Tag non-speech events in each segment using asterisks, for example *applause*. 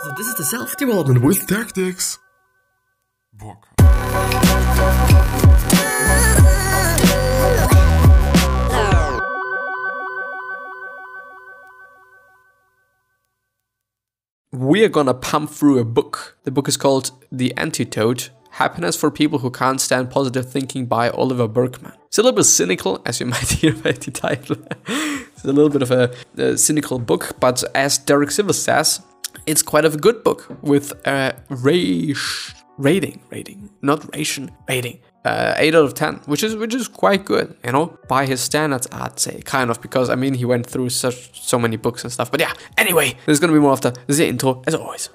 So this is the self-development with tactics. Book. We are gonna pump through a book. The book is called The Antidote Happiness for People Who Can't Stand Positive Thinking by Oliver Burkeman. It's a little bit cynical, as you *laughs* might hear by the title. *laughs* it's a little bit of a, a cynical book, but as Derek Sivers says, it's quite of a good book with a race rating, rating, not ration, rating. Uh, 8 out of 10 which is which is quite good you know by his standards i'd say kind of because i mean he went through such so many books and stuff but yeah anyway there's gonna be more after the intro as always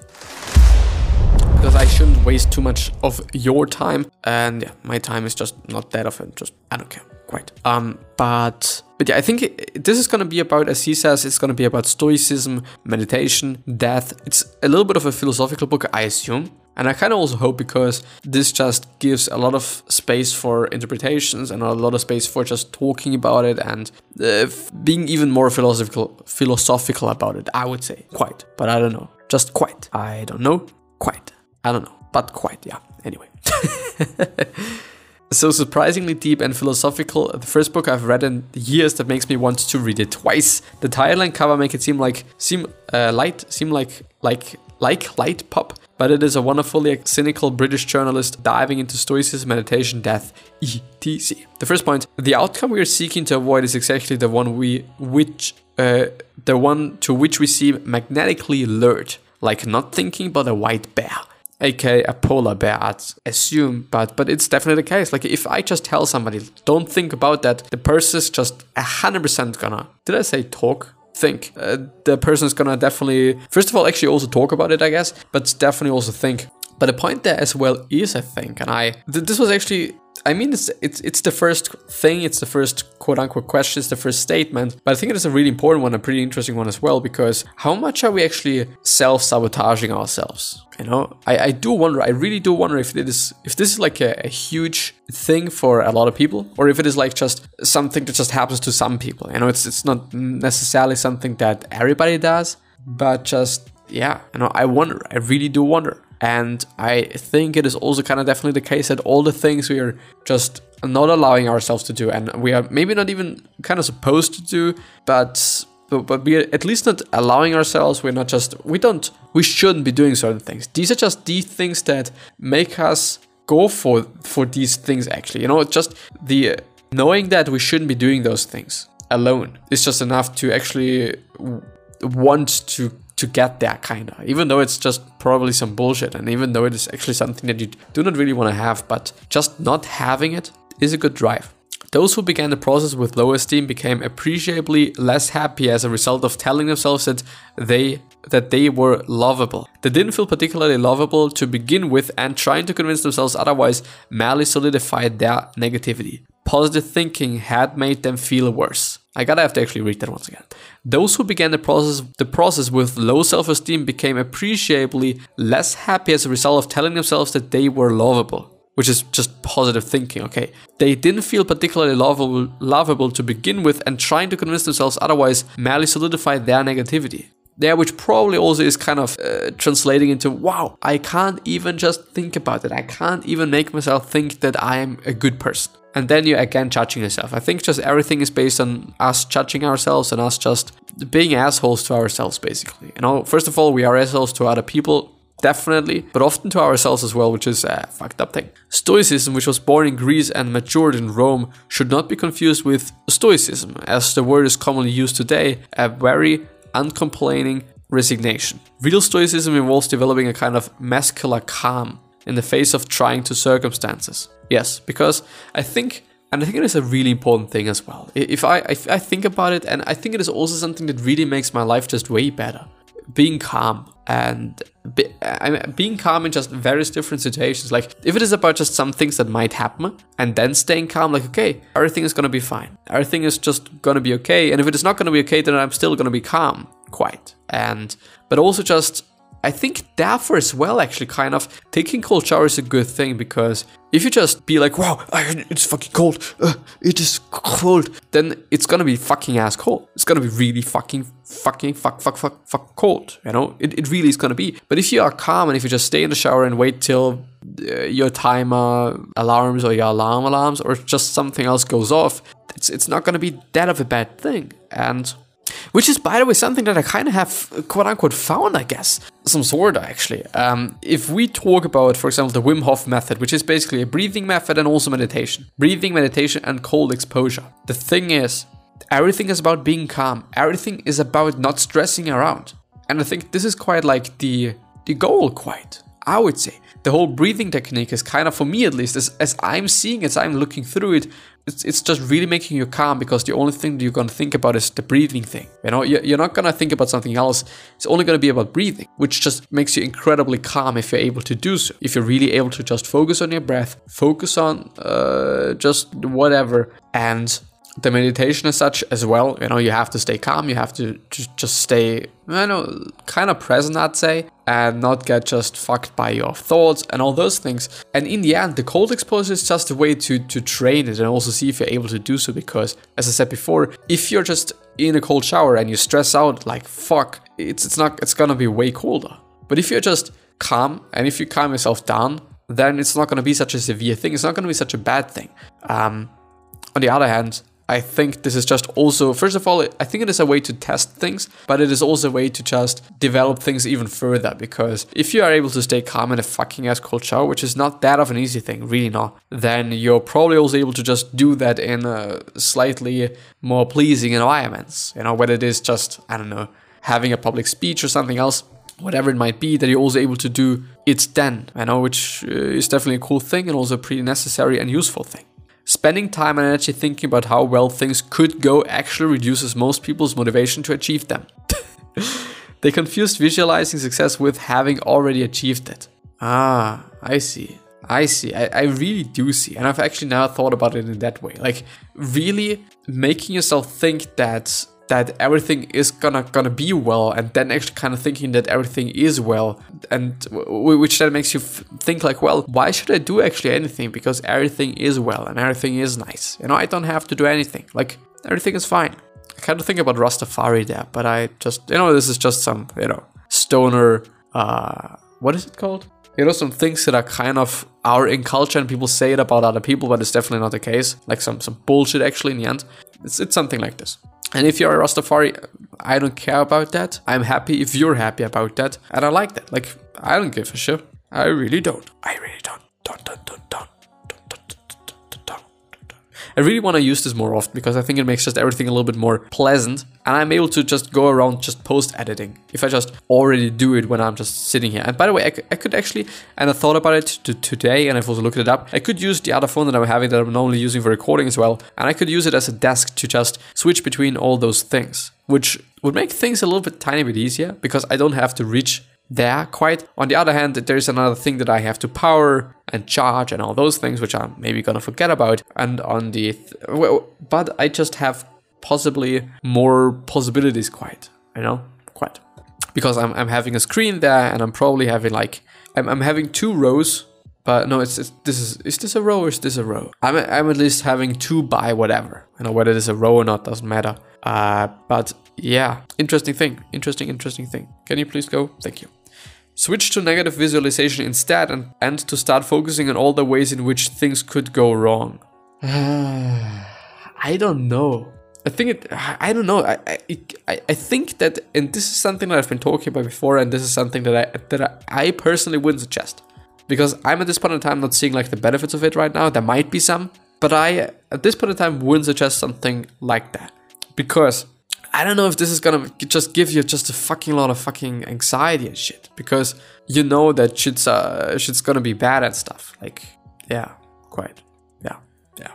because I shouldn't waste too much of your time, and yeah, my time is just not that often. Just I don't care, quite. Um, but but yeah, I think this is gonna be about, as he says, it's gonna be about stoicism, meditation, death. It's a little bit of a philosophical book, I assume. And I kind of also hope because this just gives a lot of space for interpretations and a lot of space for just talking about it and uh, being even more philosophical philosophical about it. I would say quite, but I don't know. Just quite. I don't know. Quite. I don't know, but quite, yeah. Anyway. *laughs* so surprisingly deep and philosophical, the first book I've read in years that makes me want to read it twice. The title and cover make it seem like seem uh, light, seem like like like light pop, but it is a wonderfully cynical British journalist diving into stoicism, meditation, death, etc. The first point: the outcome we are seeking to avoid is exactly the one we which uh, the one to which we seem magnetically lured, like not thinking but a white bear aka a polar bear i'd assume but but it's definitely the case. Like if i just tell somebody don't think about that the person is just 100% gonna did i say talk? Think. Uh, the is gonna definitely first of all actually also talk about it i guess but definitely also think but the point there as well is i think and i th- this was actually I mean, it's, it's it's the first thing, it's the first quote unquote question, it's the first statement, but I think it is a really important one, a pretty interesting one as well, because how much are we actually self sabotaging ourselves? You know, I, I do wonder, I really do wonder if it is if this is like a, a huge thing for a lot of people, or if it is like just something that just happens to some people. You know, it's it's not necessarily something that everybody does, but just yeah, you know, I wonder, I really do wonder. And I think it is also kind of definitely the case that all the things we are just not allowing ourselves to do, and we are maybe not even kind of supposed to do, but but, but we are at least not allowing ourselves. We're not just we don't we shouldn't be doing certain things. These are just the things that make us go for for these things. Actually, you know, just the knowing that we shouldn't be doing those things alone is just enough to actually want to to get there kind of even though it's just probably some bullshit and even though it is actually something that you do not really want to have but just not having it is a good drive those who began the process with low esteem became appreciably less happy as a result of telling themselves that they that they were lovable. They didn't feel particularly lovable to begin with and trying to convince themselves otherwise merely solidified their negativity. Positive thinking had made them feel worse. I gotta have to actually read that once again. Those who began the process the process with low self-esteem became appreciably less happy as a result of telling themselves that they were lovable. Which is just positive thinking, okay? They didn't feel particularly lovable, lovable to begin with, and trying to convince themselves otherwise merely solidified their negativity there, which probably also is kind of uh, translating into wow, I can't even just think about it. I can't even make myself think that I am a good person. And then you're again judging yourself. I think just everything is based on us judging ourselves and us just being assholes to ourselves, basically. You know, first of all, we are assholes to other people, definitely, but often to ourselves as well, which is a fucked up thing. Stoicism, which was born in Greece and matured in Rome, should not be confused with Stoicism, as the word is commonly used today, a very uncomplaining resignation. Real Stoicism involves developing a kind of muscular calm in the face of trying to circumstances. Yes, because I think, and I think it is a really important thing as well. If I, if I think about it, and I think it is also something that really makes my life just way better. Being calm and be, I mean, being calm in just various different situations. Like if it is about just some things that might happen, and then staying calm, like okay, everything is gonna be fine. Everything is just gonna be okay. And if it is not gonna be okay, then I'm still gonna be calm, quite. And but also just I think therefore as well, actually, kind of taking cold shower is a good thing because if you just be like, wow, it's fucking cold, uh, it is cold, then it's gonna be fucking ass cold. It's gonna be really fucking, fucking, fuck, fuck, fuck, fuck cold. You know, it, it really is gonna be. But if you are calm and if you just stay in the shower and wait till uh, your timer alarms or your alarm alarms or just something else goes off, it's it's not gonna be that of a bad thing. And which is, by the way, something that I kind of have quote unquote found, I guess. Some sort, of actually. Um, if we talk about, for example, the Wim Hof method, which is basically a breathing method and also meditation, breathing, meditation, and cold exposure. The thing is, everything is about being calm, everything is about not stressing around. And I think this is quite like the, the goal, quite, I would say the whole breathing technique is kind of, for me at least, as, as I'm seeing as I'm looking through it, it's, it's just really making you calm because the only thing you're going to think about is the breathing thing. You know, you're not going to think about something else. It's only going to be about breathing, which just makes you incredibly calm if you're able to do so. If you're really able to just focus on your breath, focus on uh, just whatever, and the meditation as such as well. You know, you have to stay calm. You have to just stay, you know, kind of present, I'd say, and not get just fucked by your thoughts and all those things. And in the end, the cold exposure is just a way to to train it and also see if you're able to do so. Because, as I said before, if you're just in a cold shower and you stress out like fuck, it's it's not it's gonna be way colder. But if you're just calm and if you calm yourself down, then it's not gonna be such a severe thing. It's not gonna be such a bad thing. Um, on the other hand, I think this is just also, first of all, I think it is a way to test things, but it is also a way to just develop things even further. Because if you are able to stay calm in a fucking ass cold shower, which is not that of an easy thing, really not, then you're probably also able to just do that in a slightly more pleasing environments. You know, whether it is just, I don't know, having a public speech or something else whatever it might be that you're also able to do it's then you know which uh, is definitely a cool thing and also a pretty necessary and useful thing Spending time and energy thinking about how well things could go actually reduces most people's motivation to achieve them. *laughs* they confused visualizing success with having already achieved it. Ah, I see. I see. I, I really do see. And I've actually now thought about it in that way. Like, really making yourself think that that everything is gonna gonna be well and then actually kind of thinking that everything is well and which then makes you think like well why should i do actually anything? Because everything is well and everything is nice. You know i don't have to do anything. Like everything is fine. I kind of think about rastafari there but i just you know this is just some you know stoner uh what is it called? You know some things that are kind of are in culture and people say it about other people but it's definitely not the case. Like some some bullshit actually in the end. It's, it's something like this and if you're a Rastafari, I don't care about that. I'm happy if you're happy about that. And I like that. Like, I don't give a shit. I really don't. I really don't. Don't, don't, don't, don't. I really want to use this more often because I think it makes just everything a little bit more pleasant and I'm able to just go around just post editing if I just already do it when I'm just sitting here. And by the way, I, I could actually, and I thought about it to today and I've also looked it up, I could use the other phone that I'm having that I'm normally using for recording as well and I could use it as a desk to just switch between all those things, which would make things a little bit tiny bit easier because I don't have to reach there quite. On the other hand, there's another thing that I have to power and charge and all those things, which I'm maybe gonna forget about. And on the, th- but I just have possibly more possibilities quite, you know, quite. Because I'm, I'm having a screen there and I'm probably having like, I'm, I'm having two rows but no, it's, it's, this is is this a row or is this a row? I'm I'm at least having two by whatever. You know whether it is a row or not doesn't matter. Uh, but yeah, interesting thing, interesting interesting thing. Can you please go? Thank you. Switch to negative visualization instead and, and to start focusing on all the ways in which things could go wrong. *sighs* I don't know. I think it. I don't know. I, I I think that, and this is something that I've been talking about before, and this is something that I that I, I personally wouldn't suggest because I'm at this point in time not seeing like the benefits of it right now. There might be some, but I at this point in time wouldn't suggest something like that because I don't know if this is gonna just give you just a fucking lot of fucking anxiety and shit because you know that shit's uh shit's gonna be bad and stuff. Like, yeah, quite, yeah, yeah.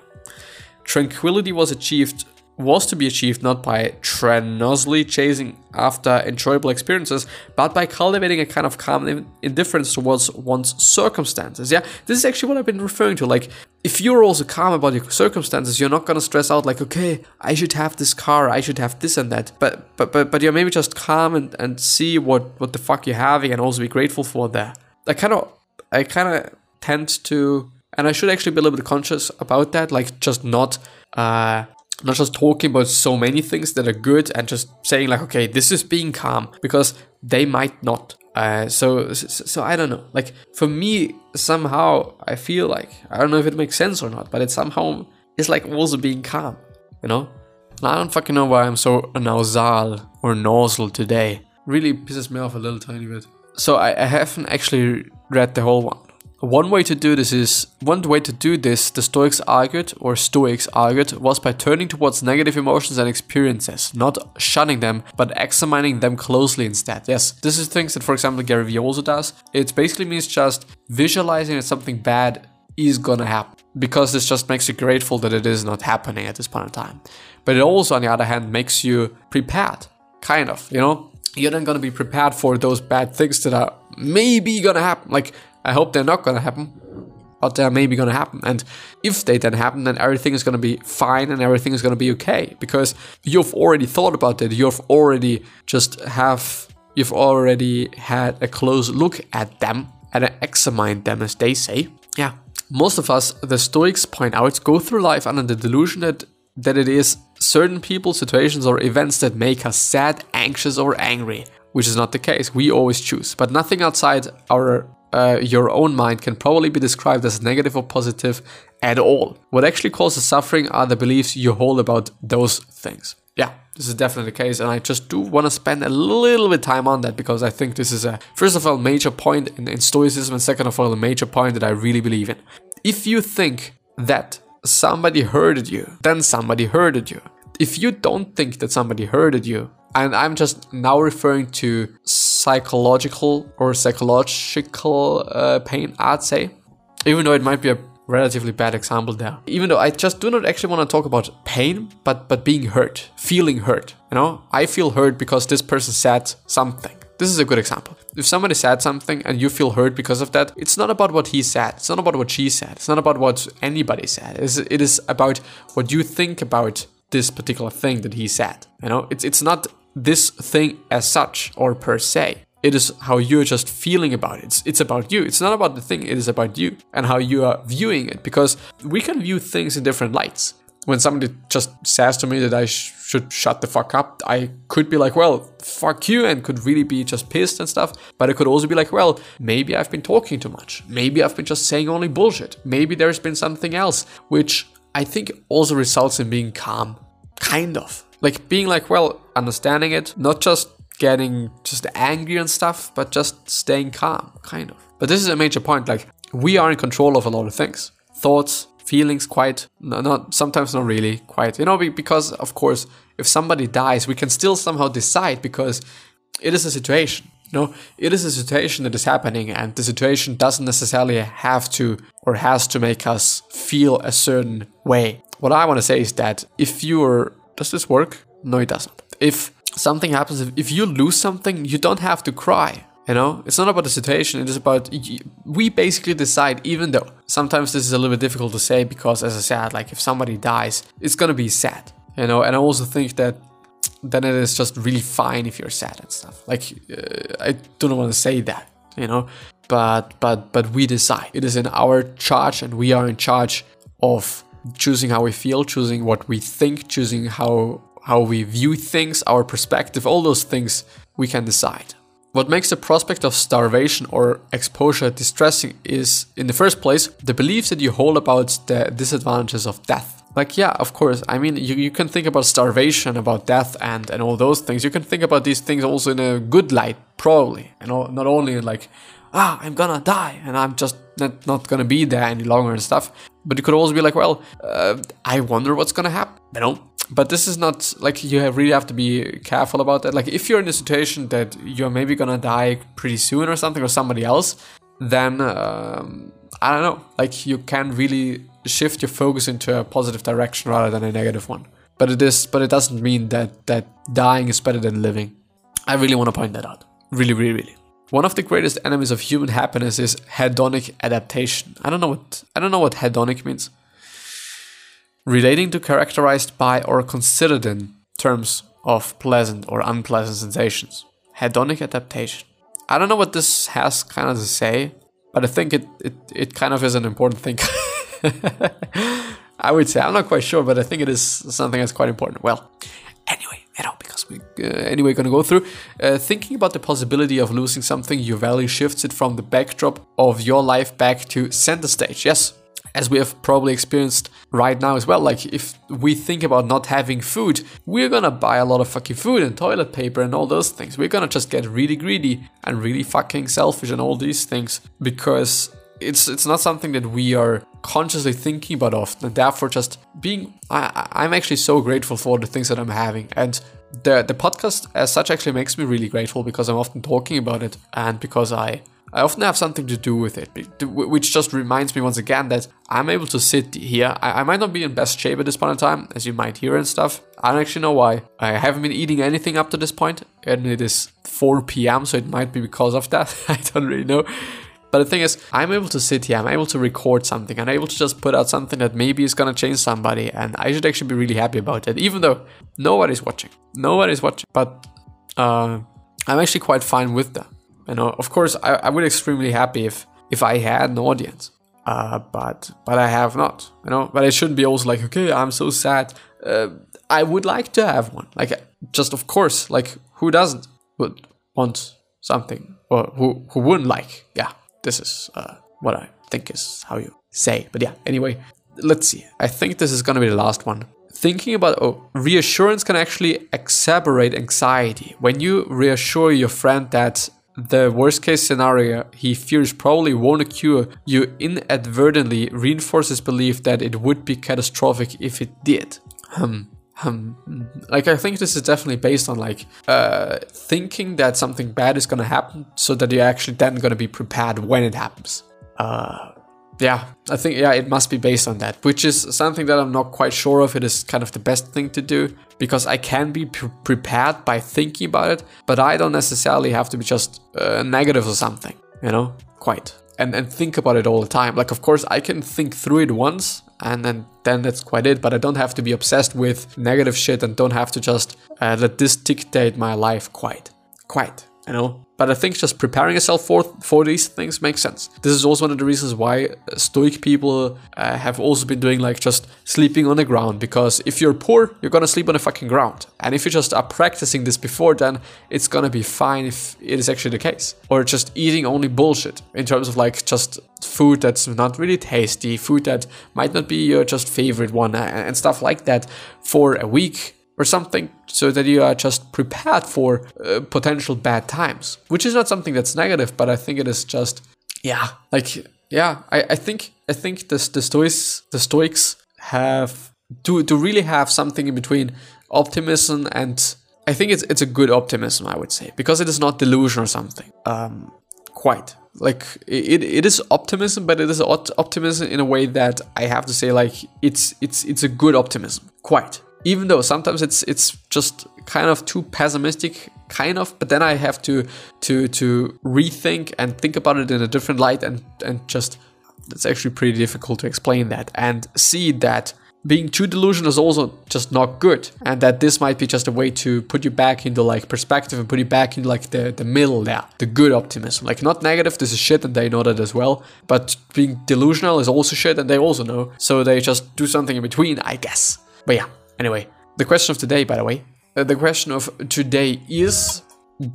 Tranquility was achieved was to be achieved not by tremendously chasing after enjoyable experiences, but by cultivating a kind of calm indifference towards one's circumstances. Yeah, this is actually what I've been referring to. Like, if you're also calm about your circumstances, you're not gonna stress out like, okay, I should have this car, I should have this and that. But but but but you're maybe just calm and, and see what what the fuck you're having and also be grateful for that. I kind of I kind of tend to and I should actually be a little bit conscious about that, like just not uh not just talking about so many things that are good and just saying like okay this is being calm because they might not. Uh, so, so so i don't know. Like for me somehow i feel like i don't know if it makes sense or not but it somehow is like also being calm you know? And i don't fucking know why i'm so nasal or nasal today. Really pisses me off a little tiny bit. So I, I haven't actually read the whole one one way to do this is one way to do this, the Stoics argued, or Stoics argued, was by turning towards negative emotions and experiences, not shunning them, but examining them closely instead. Yes, this is things that, for example, Gary Vee also does. It basically means just visualizing that something bad is gonna happen because this just makes you grateful that it is not happening at this point in time. But it also, on the other hand, makes you prepared, kind of, you know? You're then gonna be prepared for those bad things that are maybe gonna happen. Like, I hope they're not gonna happen, but they're maybe gonna happen. And if they then happen, then everything is gonna be fine and everything is gonna be okay because you've already thought about it. You've already just have you've already had a close look at them and examined them, as they say. Yeah, most of us, the Stoics point out, go through life under the delusion that that it is certain people, situations, or events that make us sad, anxious, or angry, which is not the case. We always choose, but nothing outside our uh, your own mind can probably be described as negative or positive at all. What actually causes suffering are the beliefs you hold about those things. Yeah, this is definitely the case, and I just do want to spend a little bit time on that because I think this is a first of all major point in, in Stoicism, and second of all a major point that I really believe in. If you think that somebody hurted you, then somebody hurted you. If you don't think that somebody hurted you, and I'm just now referring to psychological or psychological uh, pain, I'd say. Even though it might be a relatively bad example there. Even though I just do not actually want to talk about pain, but but being hurt, feeling hurt. You know, I feel hurt because this person said something. This is a good example. If somebody said something and you feel hurt because of that, it's not about what he said. It's not about what she said. It's not about what anybody said. It is about what you think about this particular thing that he said. You know, it's it's not this thing as such or per se. It is how you're just feeling about it. It's, it's about you. It's not about the thing, it is about you and how you are viewing it because we can view things in different lights. When somebody just says to me that I sh- should shut the fuck up, I could be like, well, fuck you, and could really be just pissed and stuff. But I could also be like, well, maybe I've been talking too much. Maybe I've been just saying only bullshit. Maybe there's been something else, which I think also results in being calm. Kind of. Like being like, well, understanding it, not just getting just angry and stuff, but just staying calm, kind of. But this is a major point. Like we are in control of a lot of things, thoughts, feelings, quite no, not sometimes not really quite. You know, because of course, if somebody dies, we can still somehow decide because it is a situation. You know, it is a situation that is happening, and the situation doesn't necessarily have to or has to make us feel a certain way. What I want to say is that if you're does this work? No, it doesn't. If something happens, if you lose something, you don't have to cry. You know, it's not about the situation, it is about we basically decide, even though sometimes this is a little bit difficult to say because, as I said, like if somebody dies, it's gonna be sad, you know, and I also think that then it is just really fine if you're sad and stuff. Like, uh, I do not want to say that, you know, but but but we decide. It is in our charge, and we are in charge of choosing how we feel, choosing what we think, choosing how how we view things, our perspective, all those things we can decide. What makes the prospect of starvation or exposure distressing is, in the first place, the beliefs that you hold about the disadvantages of death. Like, yeah, of course, I mean, you, you can think about starvation, about death, and, and all those things. You can think about these things also in a good light, probably. You know, not only like, ah, I'm gonna die, and I'm just not, not gonna be there any longer and stuff. But you could also be like, well, uh, I wonder what's gonna happen. You know, but this is not like you really have to be careful about that. Like if you're in a situation that you're maybe gonna die pretty soon or something, or somebody else, then um, I don't know. Like you can really shift your focus into a positive direction rather than a negative one. but it is, but it doesn't mean that that dying is better than living. I really want to point that out. Really, really, really. One of the greatest enemies of human happiness is hedonic adaptation. I don't know what I don't know what hedonic means. Relating to characterized by or considered in terms of pleasant or unpleasant sensations. Hedonic adaptation. I don't know what this has kind of to say, but I think it, it, it kind of is an important thing. *laughs* I would say, I'm not quite sure, but I think it is something that's quite important. Well, you know, because we uh, anyway gonna go through uh, thinking about the possibility of losing something your value shifts it from the backdrop of your life back to center stage. Yes, as we have probably experienced right now as well. Like, if we think about not having food, we're gonna buy a lot of fucking food and toilet paper and all those things. We're gonna just get really greedy and really fucking selfish and all these things because it's it's not something that we are consciously thinking about often and therefore just being I, i'm actually so grateful for the things that i'm having and the the podcast as such actually makes me really grateful because i'm often talking about it and because i I often have something to do with it, which just reminds me once again that I'm able to sit here. I, might not be in best shape at this point in time, as you might hear and stuff. I don't actually know why. I haven't been eating anything up to this point, and it is 4 p.m., so it might be because of that. *laughs* I don't really know. But the thing is, I'm able to sit here, I'm able to record something, I'm able to just put out something that maybe is gonna change somebody, and I should actually be really happy about it, even though nobody's watching. Nobody's watching. But uh, I'm actually quite fine with that. You know, of course, I, I would extremely happy if if I had an audience, uh, but but I have not. You know, but it shouldn't be also like, okay, I'm so sad. Uh, I would like to have one. Like, just of course, like who doesn't would want something, or who who wouldn't like? Yeah, this is uh, what I think is how you say. But yeah, anyway, let's see. I think this is gonna be the last one thinking about oh, reassurance can actually exacerbate anxiety. When you reassure your friend that the worst case scenario he fears probably won't occur, you inadvertently reinforce his belief that it would be catastrophic if it did. Um, um, like I think this is definitely based on like uh, thinking that something bad is gonna happen, so that you're actually then gonna be prepared when it happens. Uh, yeah, I think yeah, it must be based on that, which is something that I'm not quite sure of. It is kind of the best thing to do because I can be pre prepared by thinking about it, but I don't necessarily have to be just uh, negative or something, you know, quite. And, and think about it all the time. Like, of course, I can think through it once and then, then that's quite it. But I don't have to be obsessed with negative shit and don't have to just uh, let this dictate my life quite. Quite, you know? But I think just preparing yourself for for these things makes sense. This is also one of the reasons why uh, Stoic people uh, have also been doing like just sleeping on the ground. Because if you're poor, you're gonna sleep on the fucking ground. And if you just are practicing this before, then it's gonna be fine if it is actually the case. Or just eating only bullshit in terms of like just food that's not really tasty, food that might not be your just favorite one, and stuff like that for a week or something so that you are just prepared for uh, potential bad times which is not something that's negative but i think it is just yeah like yeah i, I think i think this the stoics the stoics have to to really have something in between optimism and i think it's it's a good optimism i would say because it is not delusion or something um quite. Like it, it is optimism but it is optimism in a way that i have to say like it's it's it's a good optimism quite even though sometimes it's it's just kind of too pessimistic kind of but then i have to to to rethink and think about it in a different light and and just it's actually pretty difficult to explain that and see that being too delusional is also just not good and that this might be just a way to put you back into like perspective and put you back in like the the middle there the good optimism. Like not negative this is shit and they know that as well but being delusional is also shit and they also know. So they just do something in between i guess. But yeah Anyway, the question of today, by the way, uh, the question of today is: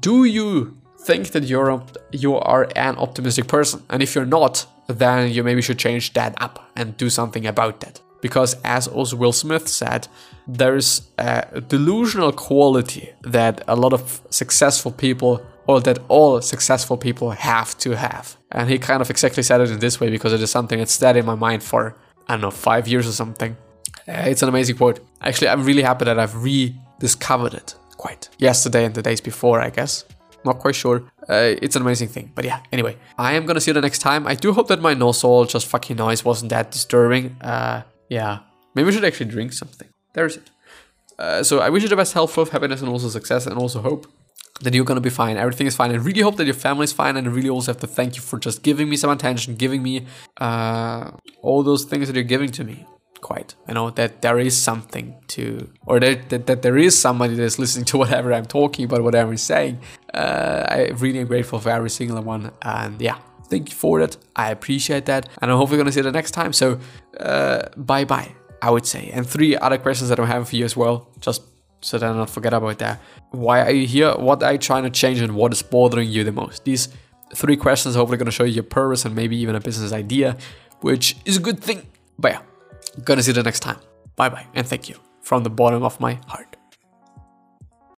Do you think that you're you are an optimistic person? And if you're not, then you maybe should change that up and do something about that. Because as also Will Smith said, there's a delusional quality that a lot of successful people or that all successful people have to have. And he kind of exactly said it in this way because it is something that's stayed in my mind for, I don't know, five years or something. Uh, it's an amazing quote. Actually, I'm really happy that I've rediscovered it quite yesterday and the days before, I guess. Not quite sure. Uh, it's an amazing thing. But yeah, anyway, I am gonna see you the next time. I do hope that my nozzle just fucking noise wasn't that disturbing. Uh, yeah, maybe we should actually drink something. There's it. Uh, so I wish you the best health, wealth, happiness, and also success, and also hope that you're gonna be fine. Everything is fine. I really hope that your family's fine, and I really also have to thank you for just giving me some attention, giving me uh, all those things that you're giving to me. Quite, You know that there is something to, or that, that, that there is somebody that's listening to *laughs* whatever I'm talking about, whatever I'm saying. Uh, I really grateful for every single one, and yeah, thank you for that. I appreciate that, and I hope we're gonna see you the next time. So, uh, bye bye. I would say, and three other questions that I'm having for you as well, just so that I don't forget about that. Why are you here? What are you trying to change and what is bothering you the most? These three questions hopefully going to show you your purpose and maybe even a business idea, which is a good thing. But yeah, gonna see you the next time. Bye bye and thank you from the bottom of my heart.